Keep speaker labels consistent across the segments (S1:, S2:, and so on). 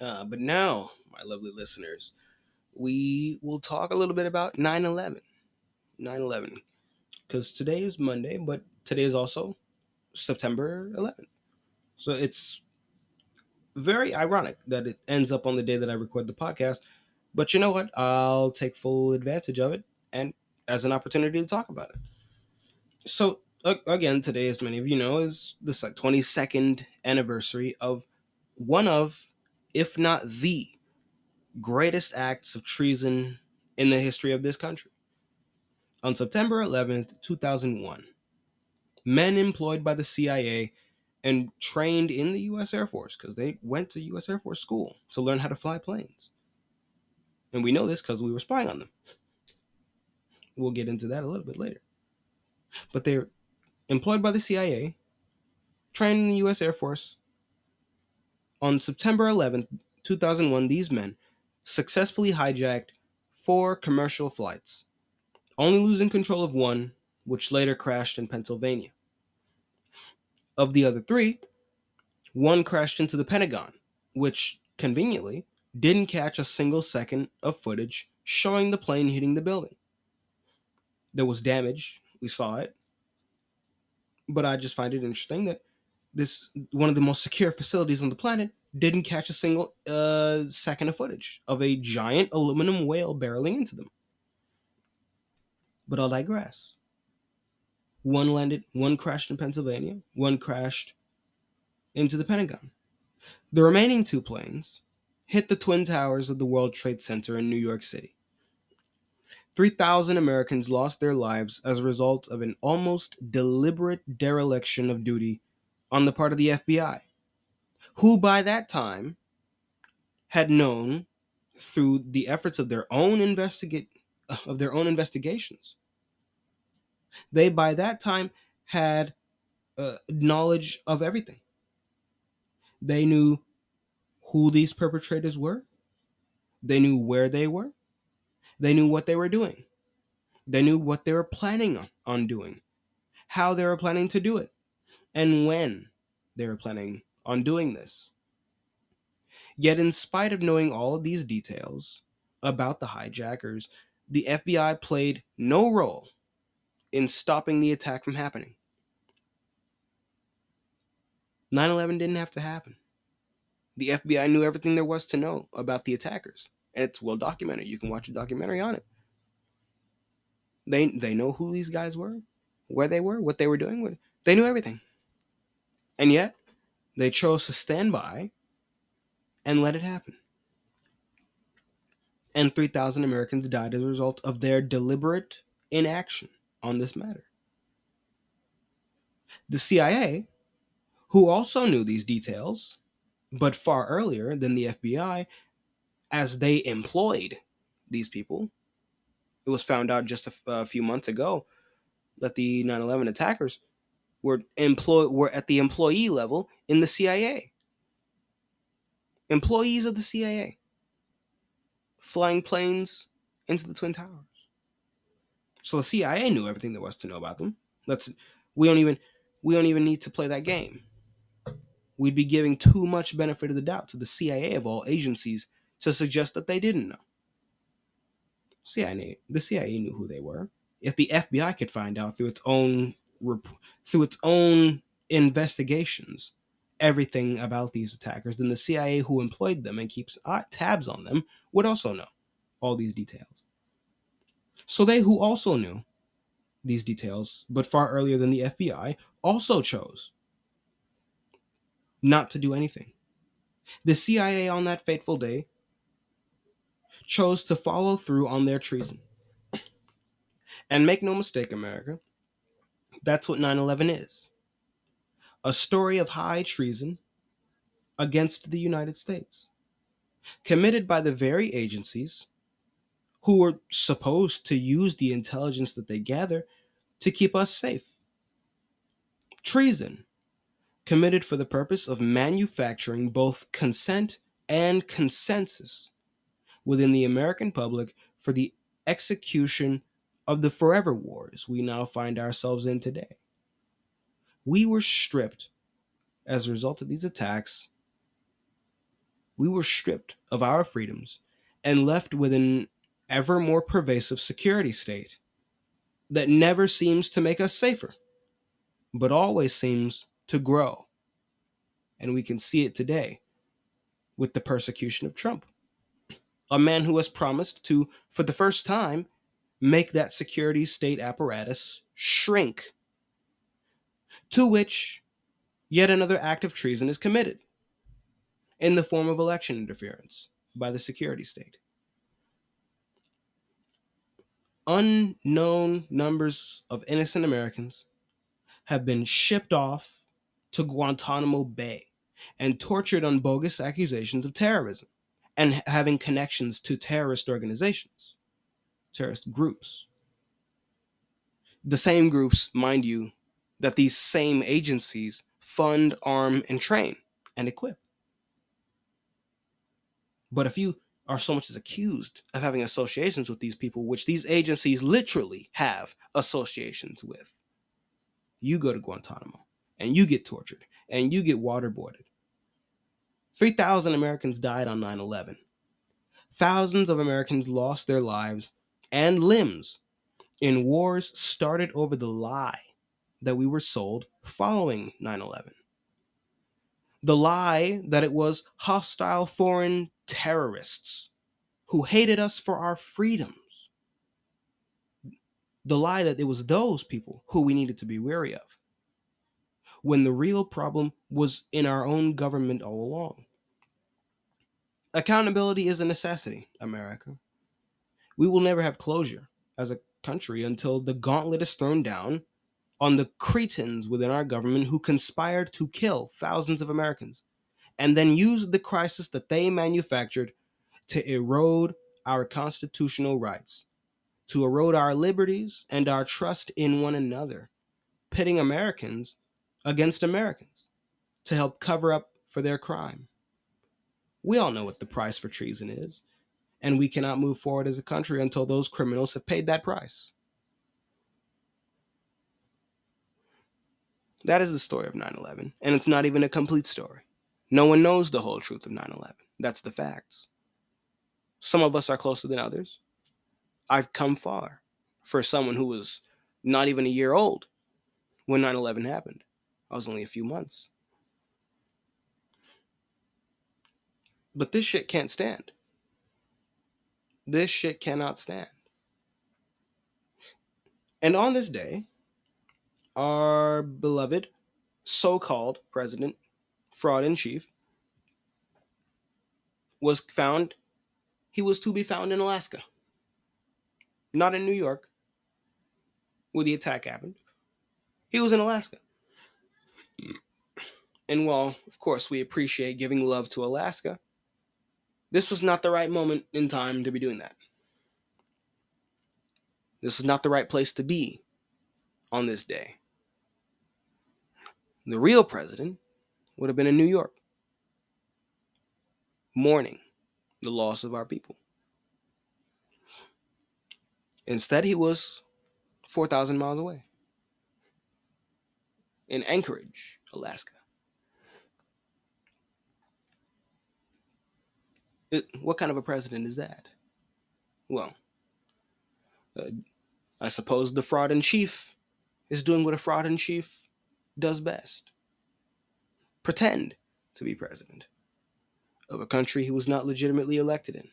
S1: Uh, but now, my lovely listeners, we will talk a little bit about 9 11. 9 11. Because today is Monday, but today is also September 11th. So it's very ironic that it ends up on the day that I record the podcast. But you know what? I'll take full advantage of it and as an opportunity to talk about it. So again, today, as many of you know, is the 22nd anniversary of one of, if not the greatest acts of treason in the history of this country. On September 11th, 2001, men employed by the CIA and trained in the U.S. Air Force, because they went to U.S. Air Force school to learn how to fly planes. And we know this because we were spying on them. We'll get into that a little bit later. But they're employed by the CIA, trained in the U.S. Air Force. On September 11, 2001, these men successfully hijacked four commercial flights, only losing control of one, which later crashed in Pennsylvania. Of the other three, one crashed into the Pentagon, which conveniently didn't catch a single second of footage showing the plane hitting the building. There was damage, we saw it, but I just find it interesting that this one of the most secure facilities on the planet didn't catch a single uh, second of footage of a giant aluminum whale barreling into them. But I'll digress. One landed, one crashed in Pennsylvania, one crashed into the Pentagon. The remaining two planes hit the Twin Towers of the World Trade Center in New York City. 3,000 Americans lost their lives as a result of an almost deliberate dereliction of duty on the part of the FBI, who by that time had known through the efforts of their own investigate of their own investigations. They by that time had uh, knowledge of everything. They knew who these perpetrators were. They knew where they were. They knew what they were doing. They knew what they were planning on, on doing, how they were planning to do it, and when they were planning on doing this. Yet, in spite of knowing all of these details about the hijackers, the FBI played no role in stopping the attack from happening. 9 11 didn't have to happen. The FBI knew everything there was to know about the attackers and it's well documented. You can watch a documentary on it. They they know who these guys were, where they were, what they were doing. They knew everything, and yet they chose to stand by and let it happen. And 3,000 Americans died as a result of their deliberate inaction on this matter. The CIA, who also knew these details, but far earlier than the FBI, as they employed these people. It was found out just a, a few months ago that the 9/11 attackers were employ were at the employee level in the CIA. Employees of the CIA flying planes into the twin towers. So the CIA knew everything there was to know about them. Let's we don't even we don't even need to play that game. We'd be giving too much benefit of the doubt to the CIA of all agencies to suggest that they didn't know. CIA, the CIA knew who they were. If the FBI could find out through its own through its own investigations everything about these attackers, then the CIA who employed them and keeps tabs on them would also know all these details. So they who also knew these details, but far earlier than the FBI, also chose not to do anything. The CIA on that fateful day chose to follow through on their treason. And make no mistake, America, that's what 9 11 is a story of high treason against the United States, committed by the very agencies who were supposed to use the intelligence that they gather to keep us safe. Treason, committed for the purpose of manufacturing both consent and consensus within the American public for the execution of the forever wars we now find ourselves in today. We were stripped as a result of these attacks we were stripped of our freedoms and left with an ever more pervasive security state that never seems to make us safer, but always seems to grow. And we can see it today with the persecution of Trump, a man who has promised to, for the first time, make that security state apparatus shrink, to which yet another act of treason is committed in the form of election interference by the security state. Unknown numbers of innocent Americans have been shipped off to Guantanamo Bay and tortured on bogus accusations of terrorism and having connections to terrorist organizations, terrorist groups. The same groups, mind you, that these same agencies fund, arm, and train and equip. But if you are so much as accused of having associations with these people, which these agencies literally have associations with, you go to Guantanamo and you get tortured and you get waterboarded. 3,000 Americans died on 9 11. Thousands of Americans lost their lives and limbs in wars started over the lie that we were sold following 9 11. The lie that it was hostile foreign terrorists who hated us for our freedoms. The lie that it was those people who we needed to be wary of. When the real problem was in our own government all along. Accountability is a necessity, America. We will never have closure as a country until the gauntlet is thrown down on the cretins within our government who conspired to kill thousands of Americans and then used the crisis that they manufactured to erode our constitutional rights, to erode our liberties and our trust in one another, pitting Americans against Americans to help cover up for their crime. We all know what the price for treason is, and we cannot move forward as a country until those criminals have paid that price. That is the story of 9 11, and it's not even a complete story. No one knows the whole truth of 9 11. That's the facts. Some of us are closer than others. I've come far for someone who was not even a year old when 9 11 happened. I was only a few months. But this shit can't stand. This shit cannot stand. And on this day, our beloved so called president, fraud in chief, was found, he was to be found in Alaska, not in New York, where the attack happened. He was in Alaska. And while, of course, we appreciate giving love to Alaska, this was not the right moment in time to be doing that. This was not the right place to be on this day. The real president would have been in New York, mourning the loss of our people. Instead, he was 4,000 miles away in Anchorage, Alaska. It, what kind of a president is that? Well, uh, I suppose the fraud in chief is doing what a fraud in chief does best pretend to be president of a country he was not legitimately elected in,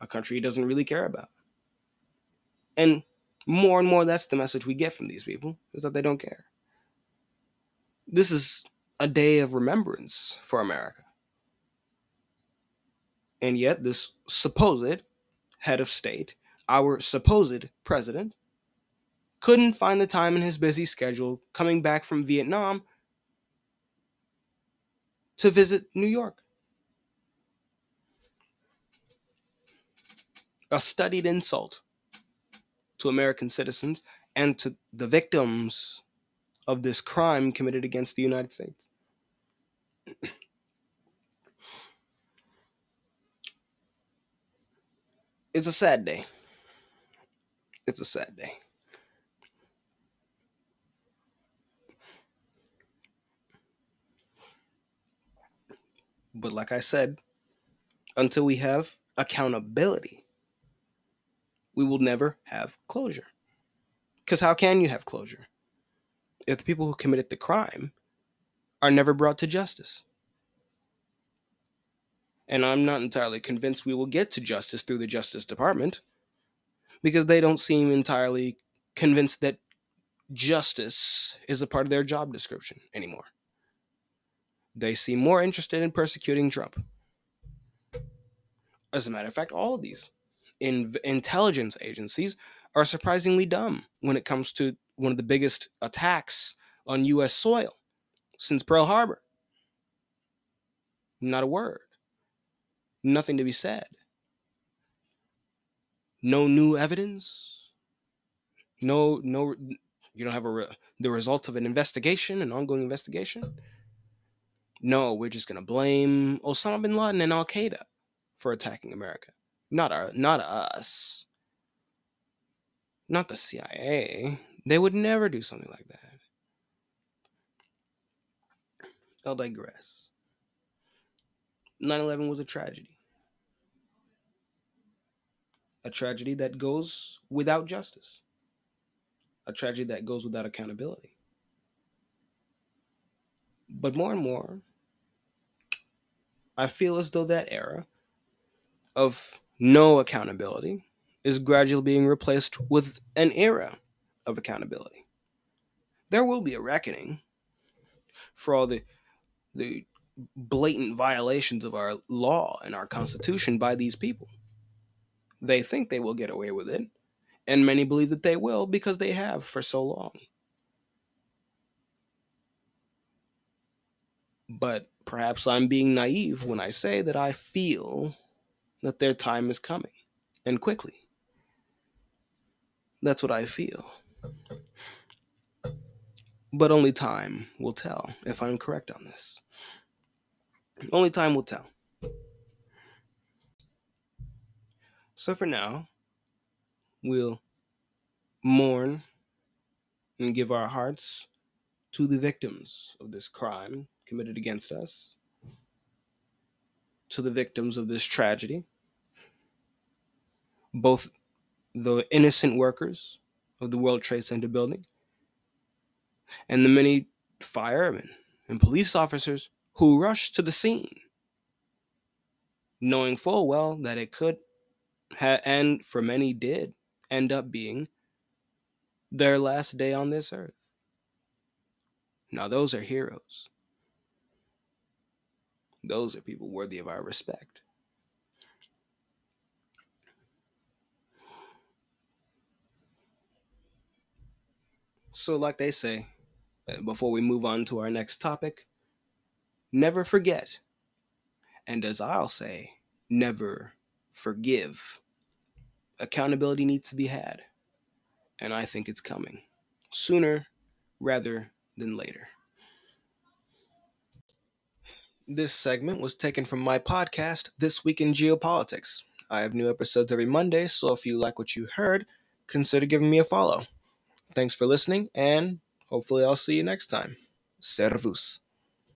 S1: a country he doesn't really care about. And more and more, that's the message we get from these people is that they don't care. This is a day of remembrance for America. And yet, this supposed head of state, our supposed president, couldn't find the time in his busy schedule coming back from Vietnam to visit New York. A studied insult to American citizens and to the victims of this crime committed against the United States. It's a sad day. It's a sad day. But like I said, until we have accountability, we will never have closure. Because how can you have closure if the people who committed the crime are never brought to justice? And I'm not entirely convinced we will get to justice through the Justice Department because they don't seem entirely convinced that justice is a part of their job description anymore. They seem more interested in persecuting Trump. As a matter of fact, all of these in- intelligence agencies are surprisingly dumb when it comes to one of the biggest attacks on U.S. soil since Pearl Harbor. Not a word. Nothing to be said. No new evidence. No, no, you don't have a re- the results of an investigation, an ongoing investigation. No, we're just gonna blame Osama bin Laden and Al Qaeda for attacking America, not our, not us, not the CIA. They would never do something like that. I'll digress. 9 11 was a tragedy. A tragedy that goes without justice. A tragedy that goes without accountability. But more and more, I feel as though that era of no accountability is gradually being replaced with an era of accountability. There will be a reckoning for all the the blatant violations of our law and our constitution by these people. They think they will get away with it, and many believe that they will because they have for so long. But perhaps I'm being naive when I say that I feel that their time is coming and quickly. That's what I feel. But only time will tell if I'm correct on this. Only time will tell. So for now, we'll mourn and give our hearts to the victims of this crime committed against us, to the victims of this tragedy, both the innocent workers of the World Trade Center building and the many firemen and police officers who rushed to the scene, knowing full well that it could, ha- and for many did, end up being their last day on this earth. Now, those are heroes. Those are people worthy of our respect. So, like they say, before we move on to our next topic, never forget. And as I'll say, never forgive. Accountability needs to be had. And I think it's coming sooner rather than later. This segment was taken from my podcast, This Week in Geopolitics. I have new episodes every Monday, so if you like what you heard, consider giving me a follow. Thanks for listening, and hopefully, I'll see you next time. Servus.